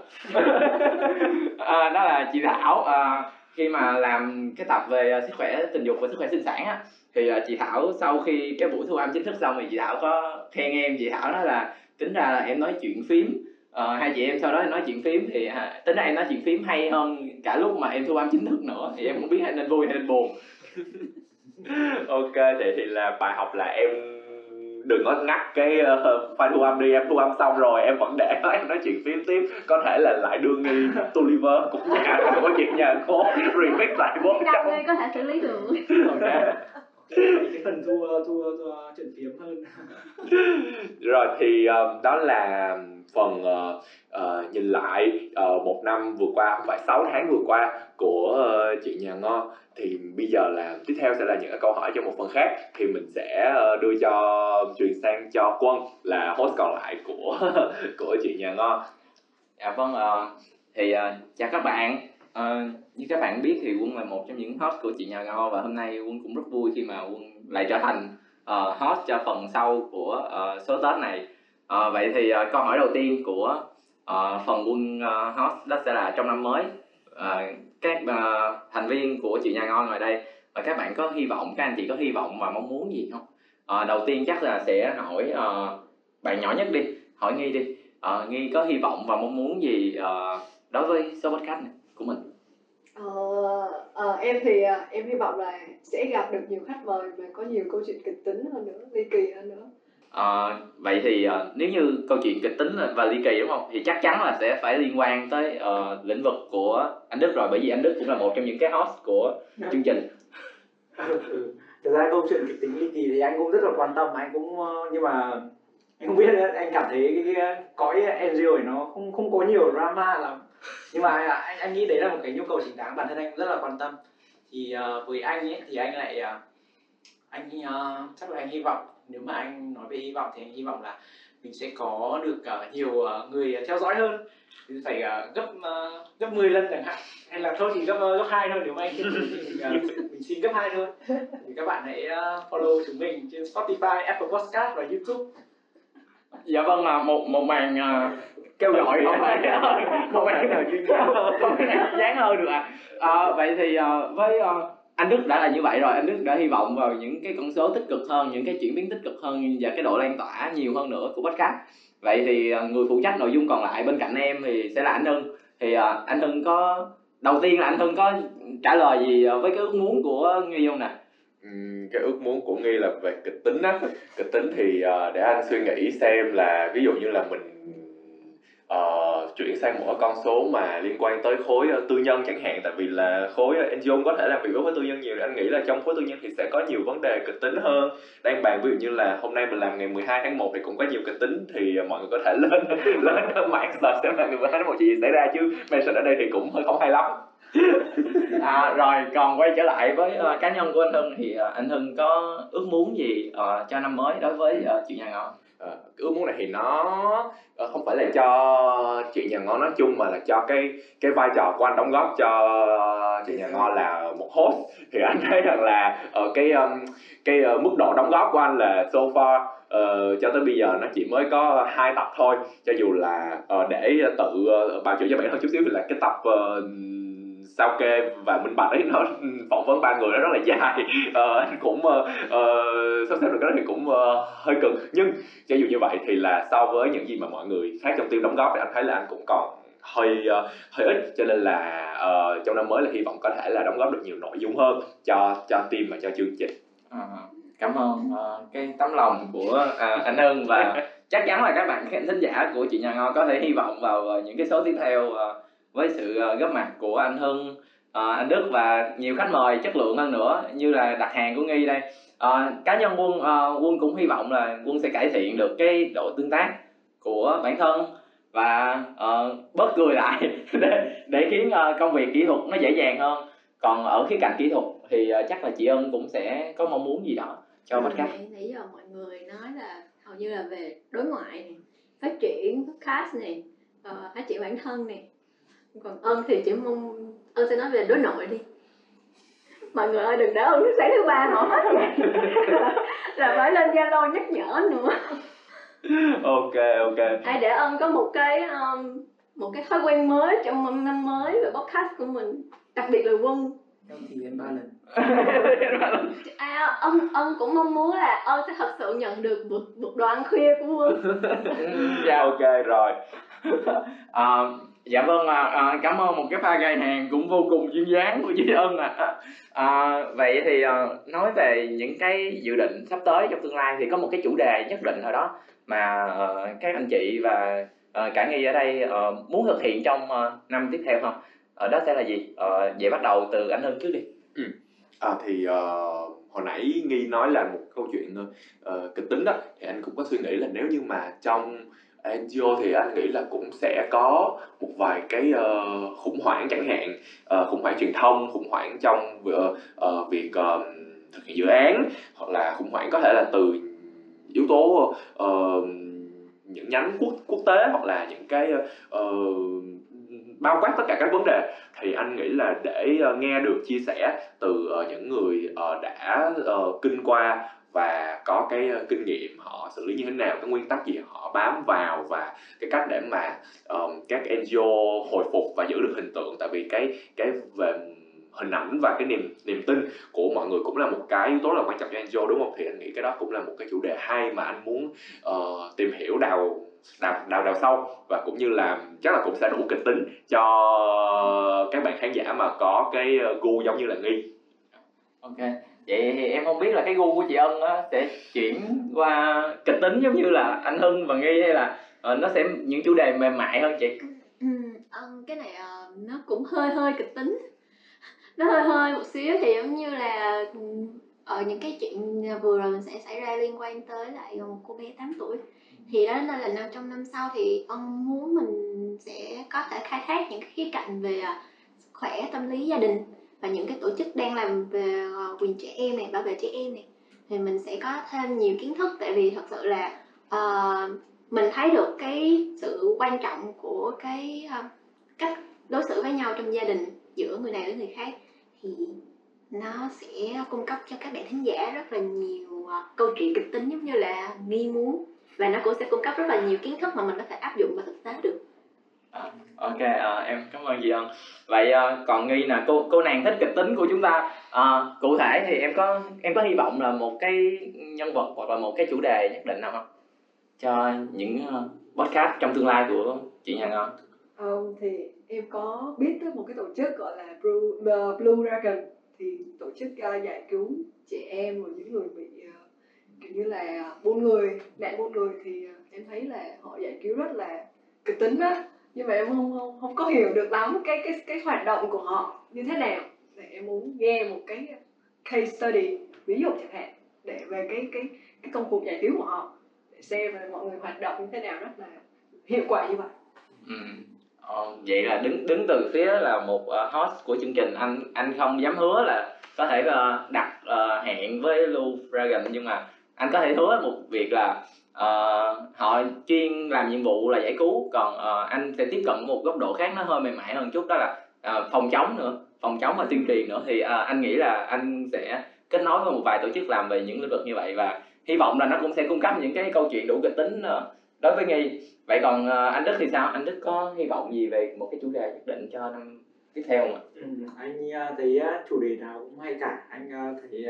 À, đó là chị Thảo à, khi mà làm cái tập về sức khỏe tình dục và sức khỏe sinh sản á thì chị Thảo sau khi cái buổi thu âm chính thức xong thì chị Thảo có khen em chị Thảo nói là tính ra là em nói chuyện phím Ờ, hai chị em sau đó nói chuyện phím thì à, tính ra em nói chuyện phím hay hơn cả lúc mà em thu âm chính thức nữa thì em không biết hay nên vui hay nên buồn. Ok thì thì là bài học là em đừng có ngắt cái uh, file thu âm đi em thu âm xong rồi em vẫn để đó em nói chuyện phím tiếp. Có thể là lại đưa nghi Tulliver cũng nhà có chuyện nhà khố remix lại vô trong. có thể xử lý được. Ok. Cái phần thu thu, thu chuyện phiếm hơn. Rồi thì um, đó là phần uh, uh, nhìn lại uh, một năm vừa qua không phải 6 tháng vừa qua của uh, chị nhà ngon. Thì bây giờ là tiếp theo sẽ là những cái câu hỏi cho một phần khác. Thì mình sẽ uh, đưa cho truyền sang cho quân là host còn lại của của chị nhà ngon. Dạ vâng, ờ, thì ờ, chào các bạn. Ờ, như các bạn biết thì Quân là một trong những host của chị nhà Ngo và hôm nay Quân cũng rất vui khi mà Quân lại trở thành uh, host cho phần sau của uh, số Tết này. Uh, vậy thì uh, câu hỏi đầu tiên của uh, phần Quân uh, host đó sẽ là trong năm mới uh, các uh, thành viên của chị nhà Ngo ngồi đây và các bạn có hy vọng, các anh chị có hy vọng và mong muốn gì không? Uh, đầu tiên chắc là sẽ hỏi uh, bạn nhỏ nhất đi, hỏi Nghi đi. Uh, Nghi có hy vọng và mong muốn gì uh, đối với số podcast này của mình? Ờ, ờ, em thì ờ, em hy vọng là sẽ gặp được nhiều khách mời và có nhiều câu chuyện kịch tính hơn nữa, ly kỳ hơn nữa. Ờ, vậy thì ờ, nếu như câu chuyện kịch tính và ly kỳ đúng không? Thì chắc chắn là sẽ phải liên quan tới ờ, lĩnh vực của anh Đức rồi bởi vì anh Đức cũng là một trong những cái host của chương trình. ừ. Thực ra câu chuyện kịch tính ly kỳ thì anh cũng rất là quan tâm anh cũng nhưng mà anh không biết nữa anh cảm thấy cái, cái cõi NGO này nó không không có nhiều drama lắm nhưng mà anh anh nghĩ đấy là một cái nhu cầu chính đáng bản thân anh rất là quan tâm. Thì uh, với anh ấy thì anh lại uh, anh uh, chắc là anh hy vọng nếu mà anh nói về hy vọng thì anh hy vọng là mình sẽ có được uh, nhiều uh, người theo dõi hơn. Thì phải uh, gấp uh, gấp 10 lần chẳng hạn. Hay là thôi thì gấp uh, gấp hai thôi nếu mà anh thích thì mình, mình xin gấp hai thôi. Thì các bạn hãy uh, follow chúng mình trên Spotify, Apple Podcast và YouTube. Dạ vâng, là một một màn ờ, kêu gọi một màn một màn nào duyên dáng không thể nào dáng hơn được ạ. À. vậy thì ờ, với ờ, anh Đức đã là như vậy rồi, anh Đức đã hy vọng vào những cái con số tích cực hơn, những cái chuyển biến tích cực hơn và cái độ lan tỏa nhiều hơn nữa của podcast. Vậy thì ờ, người phụ trách nội dung còn lại bên cạnh em thì sẽ là anh Hưng. Thì ờ, anh Hưng có đầu tiên là anh Hưng có trả lời gì với cái ước muốn của Nghi không nè Ừm, cái ước muốn của nghi là về kịch tính á. Kịch tính thì ờ, để anh suy nghĩ xem là ví dụ như là mình ờ, chuyển sang một cái con số mà liên quan tới khối ờ, tư nhân chẳng hạn tại vì là khối ờ, NGO có thể làm việc với khối tư nhân nhiều anh nghĩ là trong khối tư nhân thì sẽ có nhiều vấn đề kịch tính hơn. Đang bàn ví dụ như là hôm nay mình làm ngày 12 tháng 1 thì cũng có nhiều kịch tính thì ờ, mọi người có thể lên lên mạng search xem là ngày 12 tháng 1 chuyện gì xảy ra chứ. Mention ở đây thì cũng hơi không hay lắm à, rồi còn quay trở lại với uh, cá nhân của anh Hưng thì uh, anh Hưng có ước muốn gì uh, cho năm mới đối với uh, chuyện nhà ngọ uh, ước muốn này thì nó uh, không phải là cho chuyện nhà ngon nói chung mà là cho cái cái vai trò của anh đóng góp cho chuyện nhà ngon là một host. Thì anh thấy rằng là ờ, cái um, cái uh, mức độ đóng góp của anh là so far uh, cho tới bây giờ nó chỉ mới có hai tập thôi. Cho dù là uh, để tự uh, bào chữa cho bản thân chút xíu thì là cái tập uh, sao kê và minh bạch ấy nó phỏng vấn ba người nó rất là dài. Ờ, anh cũng uh, sắp xếp được cái đó thì cũng ờ, hơi cực nhưng cho dù như vậy thì là so với những gì mà mọi người khác trong team đóng góp thì anh thấy là anh cũng còn hơi ờ, hơi ít. Cho nên là ờ, trong năm mới là hy vọng có thể là đóng góp được nhiều nội dung hơn cho cho team và cho chương trình. À, cảm ơn ờ, cái tấm lòng của à, anh Hưng và chắc chắn là các bạn khán thính giả của chuyện nhà ngon có thể hy vọng vào ờ, những cái số tiếp theo ờ, với sự ờ, góp mặt của anh Hưng ờ, anh Đức và nhiều khách mời chất lượng hơn nữa như là đặt hàng của Nghi đây Ờ, cá nhân quân quân cũng hy vọng là quân sẽ cải thiện được cái độ tương tác của bản thân và ờ, bớt cười lại để, để khiến công việc kỹ thuật nó dễ dàng hơn còn ở khía cạnh kỹ thuật thì chắc là chị ân cũng sẽ có mong muốn gì đó cho podcast Nãy, nãy giờ mọi người nói là hầu như là về đối ngoại này, phát triển podcast này, phát triển bản thân này. Còn ân thì chỉ mong ân sẽ nói về đối nội đi. Mọi người ơi đừng để ân sáng thứ ba họ hết là phải lên Zalo nhắc nhở nữa. ok ok Ai để ân có một cái um, một cái thói quen mới trong năm mới về podcast của mình. Đặc biệt là quân Em thì em ba lần À, ân ân cũng mong muốn là ân sẽ thật sự nhận được một, một đoạn khuya của quân dạ ok rồi À, dạ vâng à, à, cảm ơn một cái pha gai hàng cũng vô cùng duyên dáng của chị ân ạ. À. à, vậy thì à, nói về những cái dự định sắp tới trong tương lai thì có một cái chủ đề nhất định nào đó mà à, các anh chị và à, cả nghi ở đây à, muốn thực hiện trong à, năm tiếp theo không? Ở đó sẽ là gì? À, vậy bắt đầu từ anh hưng trước đi. Ừ. À, thì à, hồi nãy nghi nói là một câu chuyện ờ, kịch tính đó thì anh cũng có suy nghĩ là nếu như mà trong NGO thì anh nghĩ là cũng sẽ có một vài cái uh, khủng hoảng chẳng hạn. Uh, khủng hoảng truyền thông khủng hoảng trong uh, uh, việc uh, thực hiện dự án hoặc là khủng hoảng có thể là từ yếu tố uh, những nhánh quốc quốc tế hoặc là những cái uh, bao quát tất cả các vấn đề. Thì anh nghĩ là để uh, nghe được chia sẻ từ uh, những người uh, đã uh, kinh qua và có cái ờ, kinh nghiệm họ xử lý như thế nào cái nguyên tắc gì họ bám vào và cái cách để mà um, các NGO hồi phục và giữ được hình tượng. Tại vì cái cái về hình ảnh và cái niềm niềm tin của mọi người cũng là một cái yếu tố là quan trọng cho NGO đúng không? Thì anh nghĩ cái đó cũng là một cái chủ đề hay mà anh muốn uh, tìm hiểu đào đào đào đào sâu và cũng như là chắc là cũng sẽ đủ kịch tính cho các bạn khán giả mà có cái ờ, gu giống như là nghi. Ok vậy thì em không biết là cái gu của chị ân á sẽ chuyển qua kịch tính giống như là anh hưng và nghi hay là uh, nó sẽ những chủ đề mềm mại hơn chị? Ừ, ân cái này uh, nó cũng hơi hơi kịch tính. Nó hơi hơi một xíu thì giống như là ở những cái chuyện vừa rồi mình sẽ xảy ra liên quan tới lại một cô bé 8 tuổi. Thì đó nên là năm trong năm sau thì ông muốn mình sẽ có thể khai thác những cái khía cạnh về sức khỏe tâm lý gia đình và những cái tổ chức đang làm về ờ, quyền trẻ em này bảo vệ trẻ em này thì mình sẽ có thêm nhiều kiến thức. Tại vì thật sự là uh, mình thấy được cái sự quan trọng của cái uh, cách đối xử với nhau trong gia đình giữa người này với người khác thì nó sẽ cung cấp cho các bạn thính giả rất là nhiều uh, câu chuyện kịch tính giống như là nghi muốn. Và nó cũng sẽ cung cấp rất là nhiều kiến thức mà mình có thể áp dụng vào thực tế được ok à, em cảm ơn chị ân. Vậy à, còn nghi nè cô cô nàng thích kịch tính của chúng ta. À, cụ thể thì em có em có hy vọng là một cái nhân vật hoặc là một cái chủ đề nhất định nào không? Cho những podcast trong tương lai của chị nhà ngon Không thì em có biết tới một cái tổ chức gọi là Blue, Blue Dragon. Thì tổ chức uh, giải cứu trẻ em và những người bị uh, kiểu như là buôn người nạn buôn người. Thì uh, em thấy là họ giải cứu rất là kịch tính á nhưng mà em không không không có hiểu được lắm cái cái cái hoạt động của họ như thế nào để em muốn nghe một cái case study ví dụ chẳng hạn để về cái cái cái công cuộc giải cứu của họ để xem là mọi người hoạt động như thế nào rất là hiệu quả như vậy Ừ. Ờ, vậy là đứng đứng từ phía là một ờ, host của chương trình anh anh không dám hứa là có thể ờ, đặt ờ, hẹn với Lou Dragon nhưng mà anh có thể hứa một việc là Ờ, họ chuyên làm nhiệm vụ là giải cứu còn uh, anh sẽ tiếp cận một góc độ khác nó hơi mềm mại hơn chút đó là uh, phòng chống nữa phòng chống và tuyên truyền nữa. Thì uh, anh nghĩ là anh sẽ kết nối với một vài tổ chức làm về những lĩnh vực như vậy và hy vọng là nó cũng sẽ cung cấp những cái câu chuyện đủ kịch tính uh, đối với nghi. Vậy còn uh, anh đức thì sao? Anh đức có hy vọng gì về một cái chủ đề nhất định cho năm tiếp theo không ạ? Ừ, anh thấy chủ đề nào cũng hay cả. Anh thấy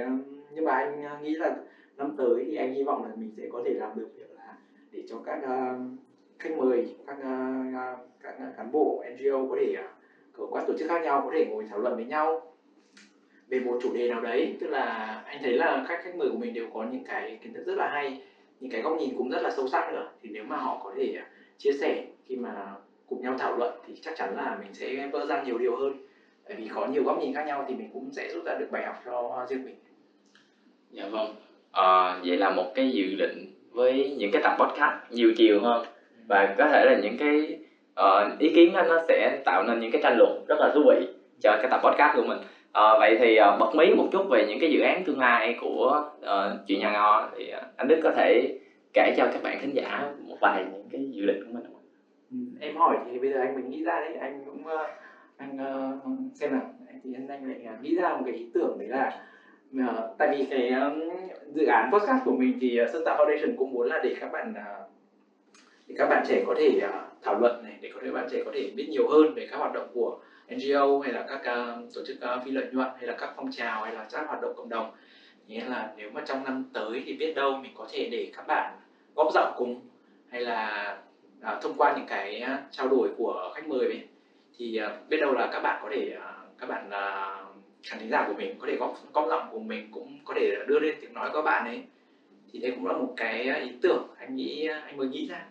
nhưng mà anh nghĩ là năm tới thì anh hy vọng là mình sẽ có thể làm được việc là để cho các uh, khách mời các uh, các cán bộ NGO có thể à, của các tổ chức khác nhau có thể ngồi thảo luận với nhau về một chủ đề nào đấy. Tức là anh thấy là các khách mời của mình đều có những cái kiến thức rất là hay những cái góc nhìn cũng rất là sâu sắc nữa. Thì nếu mà họ có thể à, chia sẻ khi mà cùng nhau thảo luận thì chắc chắn là mình sẽ vỡ ra nhiều điều hơn. Bởi vì có nhiều góc nhìn khác nhau thì mình cũng sẽ rút ra được bài học cho riêng mình. Dạ vâng. Ờ, vậy là một cái dự định với những cái tập podcast nhiều chiều hơn. Và có thể là những cái ờ, ý kiến đó nó sẽ tạo nên những cái tranh luận rất là thú vị cho cái tập podcast của mình. Ờ, vậy thì ờ, bật mí một chút về những cái dự án tương lai của ờ, chuyện nhà ngò thì ờ, anh Đức có thể kể cho các bạn khán giả một vài những cái dự định của mình. Không ạ? Ừ, em hỏi thì bây giờ anh mình nghĩ ra đấy. Anh cũng ờ, anh ờ, xem nào. Thì anh anh lại nghĩ ra một cái ý tưởng đấy là Ờ, tại vì cái um, dự án podcast của mình thì uh, Sơn Tạo Foundation cũng muốn là để các bạn uh, để các bạn trẻ có thể uh, thảo luận này để có thể bạn trẻ có thể biết nhiều hơn về các hoạt động của NGO hay là các uh, tổ chức uh, phi lợi nhuận hay là các phong trào hay là các hoạt động cộng đồng. Nghĩa là nếu mà trong năm tới thì biết đâu mình có thể để các bạn góp giọng cùng hay là à, thông qua những cái trao đổi của khách mời ấy, thì à, biết đâu là các bạn có thể à, các bạn à, khán thính giả của mình có thể góp góp giọng của mình cũng có thể đưa lên tiếng nói của các bạn ấy. Thì đây cũng là một cái à, ý tưởng anh nghĩ à, anh mới nghĩ ra.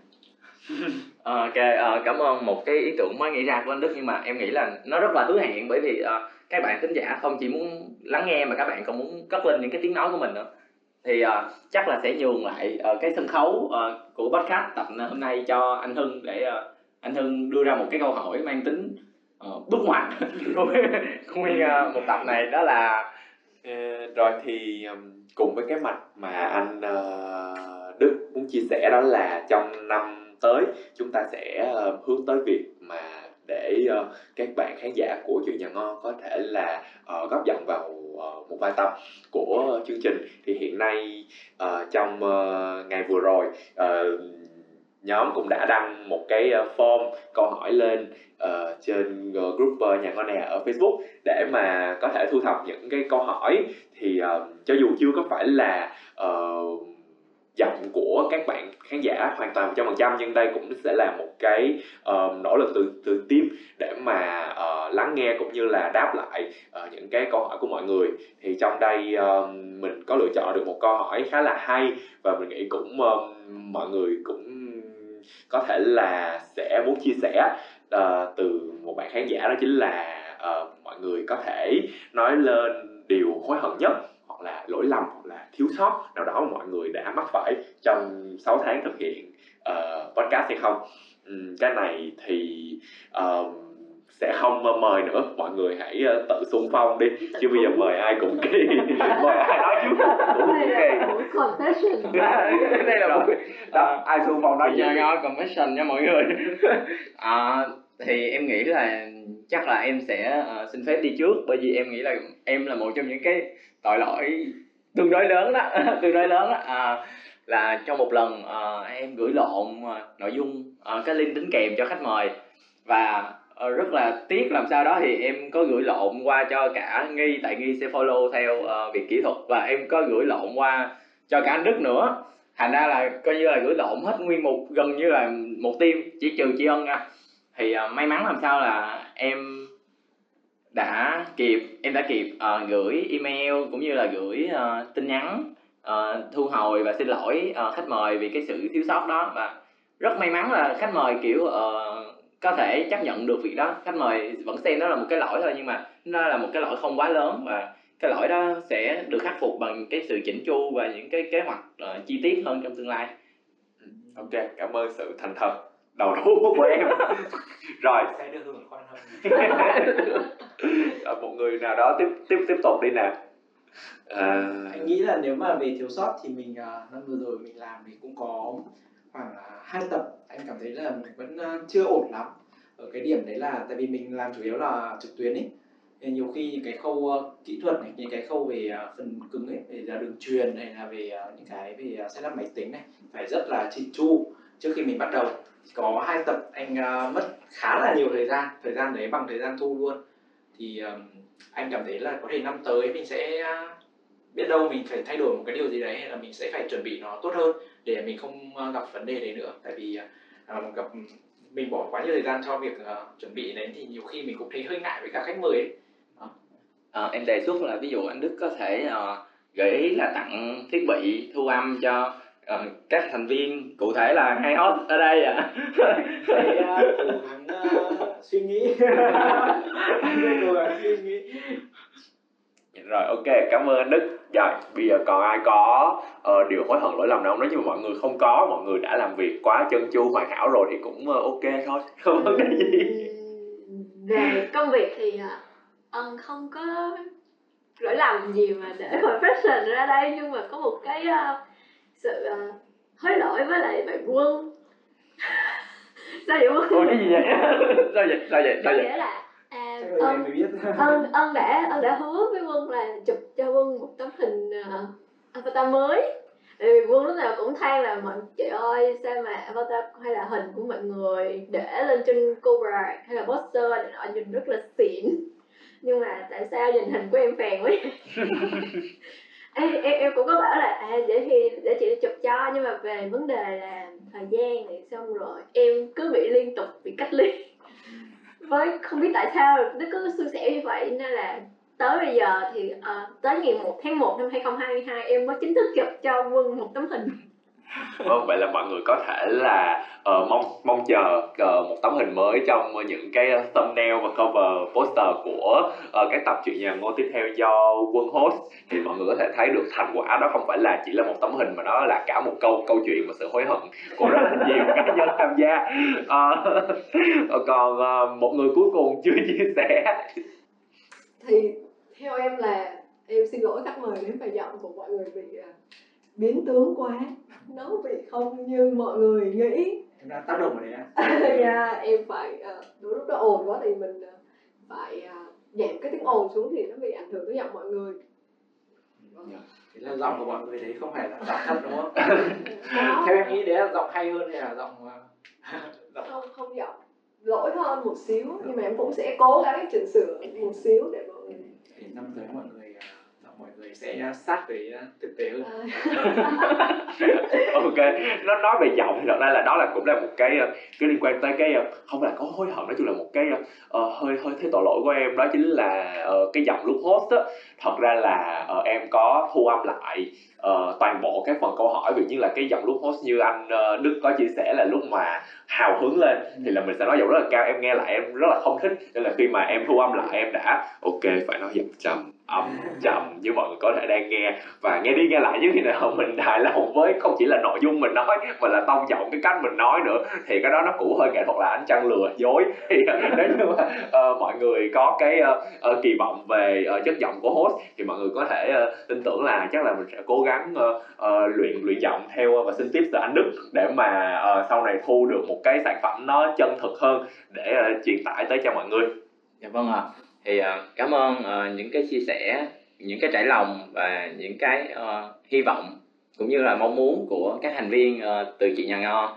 Ờ, ok uh, cảm ơn một cái ý tưởng mới nghĩ ra của anh Đức nhưng mà em nghĩ là nó rất là hứa hẹn bởi vì uh, các bạn khán giả không chỉ muốn lắng nghe mà các bạn còn muốn cất lên những cái tiếng nói của mình nữa. Thì uh, chắc là sẽ nhường lại uh, cái sân khấu uh, của podcast tập hôm nay cho anh Hưng để uh, anh Hưng đưa ra một cái câu hỏi mang tính bước ngoặt. Của ờ, một tập này đó là Ờ, rồi thì cùng với cái mạch mà anh ờ, Đức muốn chia sẻ đó là trong năm tới chúng ta sẽ ờ, hướng tới việc mà để ờ, các bạn khán giả của chuyện nhà ngon có thể là ờ, góp giọng vào ờ, một vài tập của chương trình. Thì hiện nay ờ, trong ờ, ngày vừa rồi ờ, nhóm cũng đã đăng một cái ờ, form câu hỏi lên uh, trên group ờ, nhà con nè ở Facebook để mà có thể thu thập những cái câu hỏi. Thì uh, cho dù chưa có phải là uh, giọng của các bạn khán giả hoàn toàn 100% nhưng đây cũng sẽ là một cái uh, nỗ lực từ từ tim để mà uh, lắng nghe cũng như là đáp lại uh, những cái câu hỏi của mọi người. Thì trong đây uh, mình có lựa chọn được một câu hỏi khá là hay và mình nghĩ cũng uh, mọi người cũng có thể là sẽ muốn chia sẻ uh, từ một bạn khán giả đó chính là uh, mọi người có thể nói lên điều hối hận nhất hoặc là lỗi lầm hoặc là thiếu sót nào đó mà mọi người đã mắc phải trong 6 tháng thực hiện uh, podcast hay không. Um, cái này thì uh, sẽ không mời nữa. Mọi người hãy ờ, tự xung phong đi. Chứ bây giờ mời ai cũng kỳ. Mời ai nói trước cũng đây kỳ. đây là một đó ai xung phong nói nhà ngon confession nha mọi người. À, thì em nghĩ là chắc là em sẽ ờ, xin phép đi trước. Bởi vì em nghĩ là em là một trong những cái tội lỗi tương đối lớn đó. Tương đối lớn đó. À, là trong một lần ờ, em gửi lộn ờ, nội dung ờ, cái link đính kèm cho khách mời. Và Ờ, rất là tiếc làm sao đó thì em có gửi lộn qua cho cả nghi tại nghi sẽ follow theo uh, việc kỹ thuật và em có gửi lộn qua cho cả anh đức nữa. Thành ra là coi như là gửi lộn hết nguyên một gần như là một team chỉ trừ chị ân nha. Thì uh, may mắn làm sao là em đã kịp em đã kịp uh, gửi email cũng như là gửi uh, tin nhắn uh, thu hồi và xin lỗi uh, khách mời vì cái sự thiếu sót đó. Và rất may mắn là khách mời kiểu uh, có thể chấp nhận được việc đó. Khách mời vẫn xem đó là một cái lỗi thôi nhưng mà nó là một cái lỗi không quá lớn và cái lỗi đó sẽ được khắc phục bằng cái sự chỉnh chu và những cái kế hoạch uh, chi tiết hơn trong tương lai. Ok cảm ơn sự thành thật đầu thú của em. Rồi. Sẽ đưa hương khoan hơn. Ờ, một người nào đó tiếp tiếp tiếp tục đi nè. À, anh nghĩ là nếu mà về thiếu sót thì mình à, năm vừa rồi mình làm thì cũng có khoảng à, hai tập. Anh cảm thấy là mình vẫn à, chưa ổn lắm ở cái điểm đấy là tại vì mình làm chủ yếu là trực tuyến ấy. Nên nhiều khi những cái khâu à, kỹ thuật này, những cái khâu về phần cứng ấy, về đường truyền hay là về những cái về setup máy tính này, phải rất là chỉnh chu trước khi mình bắt đầu. Có hai tập anh mất khá là nhiều thời gian thời gian đấy bằng thời gian thu luôn. Thì anh cảm thấy là có thể năm tới mình sẽ biết đâu mình phải thay đổi một cái điều gì đấy hay là mình sẽ phải chuẩn bị nó tốt hơn để mình không à, gặp vấn đề đấy nữa. Tại vì à, gặp mình bỏ quá nhiều thời gian cho việc à, chuẩn bị đến thì nhiều khi mình cũng thấy hơi ngại với các khách mời ấy. Ờ, em đề xuất là ví dụ anh Đức có thể ờ, gợi ý là tặng thiết bị thu âm cho ờ, các thành viên. Cụ thể là hai host ở đây ạ? À, cố gắng à, suy nghĩ. Cố gắng suy nghĩ rồi ok cảm ơn anh Đức. Rồi bây giờ còn ai có ờ, điều hối hận lỗi lầm nào không? Nếu như mà mọi người không có mọi người đã làm việc quá chân chu hoàn hảo rồi thì cũng ờ, ok thôi không vấn đề gì. Về công việc thì à, ân không có lỗi lầm gì mà để profession ra đây nhưng mà có một cái à, sự à, hối lỗi với lại bạn quân. Sao vậy quân? Ủa cái gì vậy? Sao vậy? Sao vậy? Sao vậy? nghĩa là chắc là ân biết. ân ân đã ân đã hứa với quân là chụp cho quân một tấm hình uh, avatar mới. Tại vì quân lúc nào cũng than là mọi chị ơi sao mà avatar hay là hình của mọi người để lên trên cover hay là poster này nọ nhìn rất là xịn. Nhưng mà tại sao nhìn hình của em phèn quá em, em em cũng có bảo là à để thì để chị chụp cho. Nhưng mà về vấn đề là thời gian này xong rồi em cứ bị liên tục bị cách ly với không biết tại sao nó cứ xui sẻ như vậy nên là tới bây giờ thì uh, tới ngày 1 tháng 1 năm 2022 em mới chính thức chụp cho quân một tấm hình vâng vậy là mọi người có thể là uh, mong mong chờ uh, một tấm hình mới trong những cái thumbnail và cover poster của ờ, uh, các tập truyện nhà ngô tiếp theo do quân host. Thì mọi người có thể thấy được thành quả đó không phải là chỉ là một tấm hình mà nó là cả một câu câu chuyện và sự hối hận của rất là nhiều cá nhân tham gia. Uh, còn uh, một người cuối cùng chưa chia sẻ. Thì theo em là em xin lỗi khách mời nếu mà giọng của mọi người bị biến tướng quá. Nó bị không như mọi người nghĩ. Đã tác động vào đấy á nha em phải à, đôi lúc nó ồn quá thì mình à, phải à, giảm cái tiếng ồn xuống thì nó bị ảnh hưởng tới giọng mọi người. Thế là giọng của mọi người đấy không phải là giọng thật đúng không? Đó. theo em nghĩ đấy là giọng hay hơn hay là giọng à, giọng? Không không giọng. Lỗi hơn một xíu nhưng mà em cũng sẽ cố gắng chỉnh sửa một xíu để mọi người năm tới mọi người à, sẽ sát với à, thực tế hơn à, ok nó nói về giọng thì thật ra là đó là cũng là một cái ờ, cái liên quan tới cái ờ, không phải là có hối hận nói chung là một cái ờ, hơi hơi thấy tội lỗi của em. Đó chính là ờ, cái giọng lúc host á. Thật ra là ờ, em có thu âm lại ờ, toàn bộ các phần câu hỏi vì như là cái giọng lúc host như anh ờ, Đức có chia sẻ là lúc mà hào hứng lên thì là mình sẽ nói giọng rất là cao em nghe lại em rất là không thích. Nên là khi mà em thu âm lại em đã ok phải nói giọng trầm ấm chậm như mọi người có thể đang nghe. Và nghe đi nghe lại như thế nào mình hài lòng với không chỉ là nội dung mình nói mà là tông giọng cái cách mình nói nữa. Thì cái đó nó cũng hơi nghệ thuật là anh chăn lừa dối. Thì nếu như mà ờ, mọi người có cái ờ, ờ, kỳ vọng về ờ, chất giọng của host thì mọi người có thể ờ, tin tưởng là chắc là mình sẽ cố gắng gắng uh, uh, luyện luyện giọng theo ờ, và xin tiếp từ anh Đức để mà uh, sau này thu được một cái sản phẩm nó chân thực hơn để uh, truyền tải tới cho mọi người Dạ vâng ạ. Thì uh, cảm ơn uh, những cái chia sẻ, những cái trải lòng và những cái uh, hy vọng cũng như là mong muốn của các thành viên uh, từ chị nhà ngo.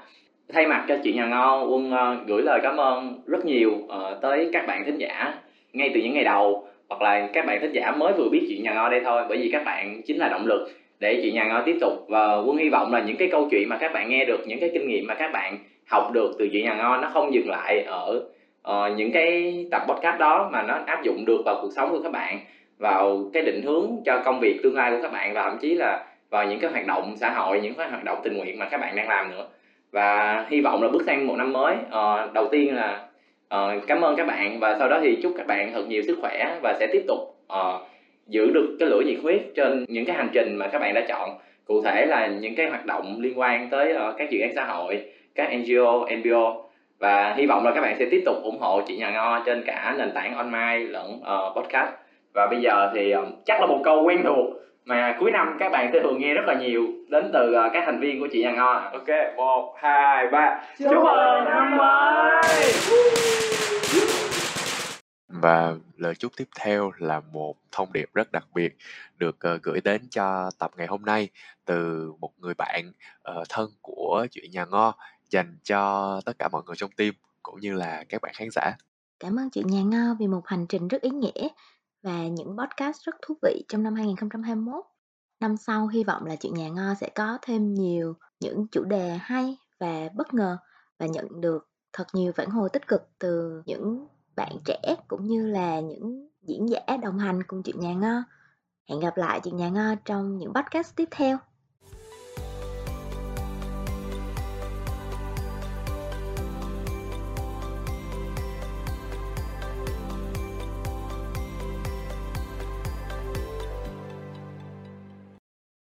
Thay mặt cho chị nhà ngo, Quân uh, gửi lời cảm ơn rất nhiều uh, tới các bạn thính giả ngay từ những ngày đầu hoặc là các bạn thính giả mới vừa biết chuyện nhà ngo đây thôi bởi vì các bạn chính là động lực để chị nhà ngo tiếp tục. Và Quân hy vọng là những cái câu chuyện mà các bạn nghe được, những cái kinh nghiệm mà các bạn học được từ chị nhà ngon nó không dừng lại ở uh, những cái tập podcast đó mà nó áp dụng được vào cuộc sống của các bạn vào cái định hướng cho công việc tương lai của các bạn và thậm chí là vào những cái hoạt động xã hội những cái hoạt động tình nguyện mà các bạn đang làm nữa. Và hy vọng là bước sang một năm mới uh, đầu tiên là uh, cảm ơn các bạn và sau đó thì chúc các bạn thật nhiều sức khỏe và sẽ tiếp tục uh, giữ được cái lửa nhiệt huyết trên những cái hành trình mà các bạn đã chọn. Cụ thể là những cái hoạt động liên quan tới uh, các dự án xã hội các NGO, NPO và hy vọng là các bạn sẽ tiếp tục ủng hộ chị nhà ngo trên cả nền tảng online lẫn uh, podcast. Và bây giờ thì um, chắc là một câu quen thuộc mà cuối năm các bạn sẽ thường nghe rất là nhiều đến từ uh, các thành viên của chị nhà ngo ok một hai ba. Chúc mừng năm mới và lời chúc tiếp theo là một thông điệp rất đặc biệt được uh, gửi đến cho tập ngày hôm nay từ một người bạn uh, thân của chuyện nhà ngo dành cho tất cả mọi người trong team cũng như là các bạn khán giả. Cảm ơn chuyện nhà ngo vì một hành trình rất ý nghĩa và những podcast rất thú vị trong năm 2021. Năm sau hy vọng là chuyện nhà ngo sẽ có thêm nhiều những chủ đề hay và bất ngờ và nhận được thật nhiều phản hồi tích cực từ những bạn trẻ cũng như là những diễn giả đồng hành cùng chuyện nhà ngo. Hẹn gặp lại chuyện nhà ngo trong những podcast tiếp theo.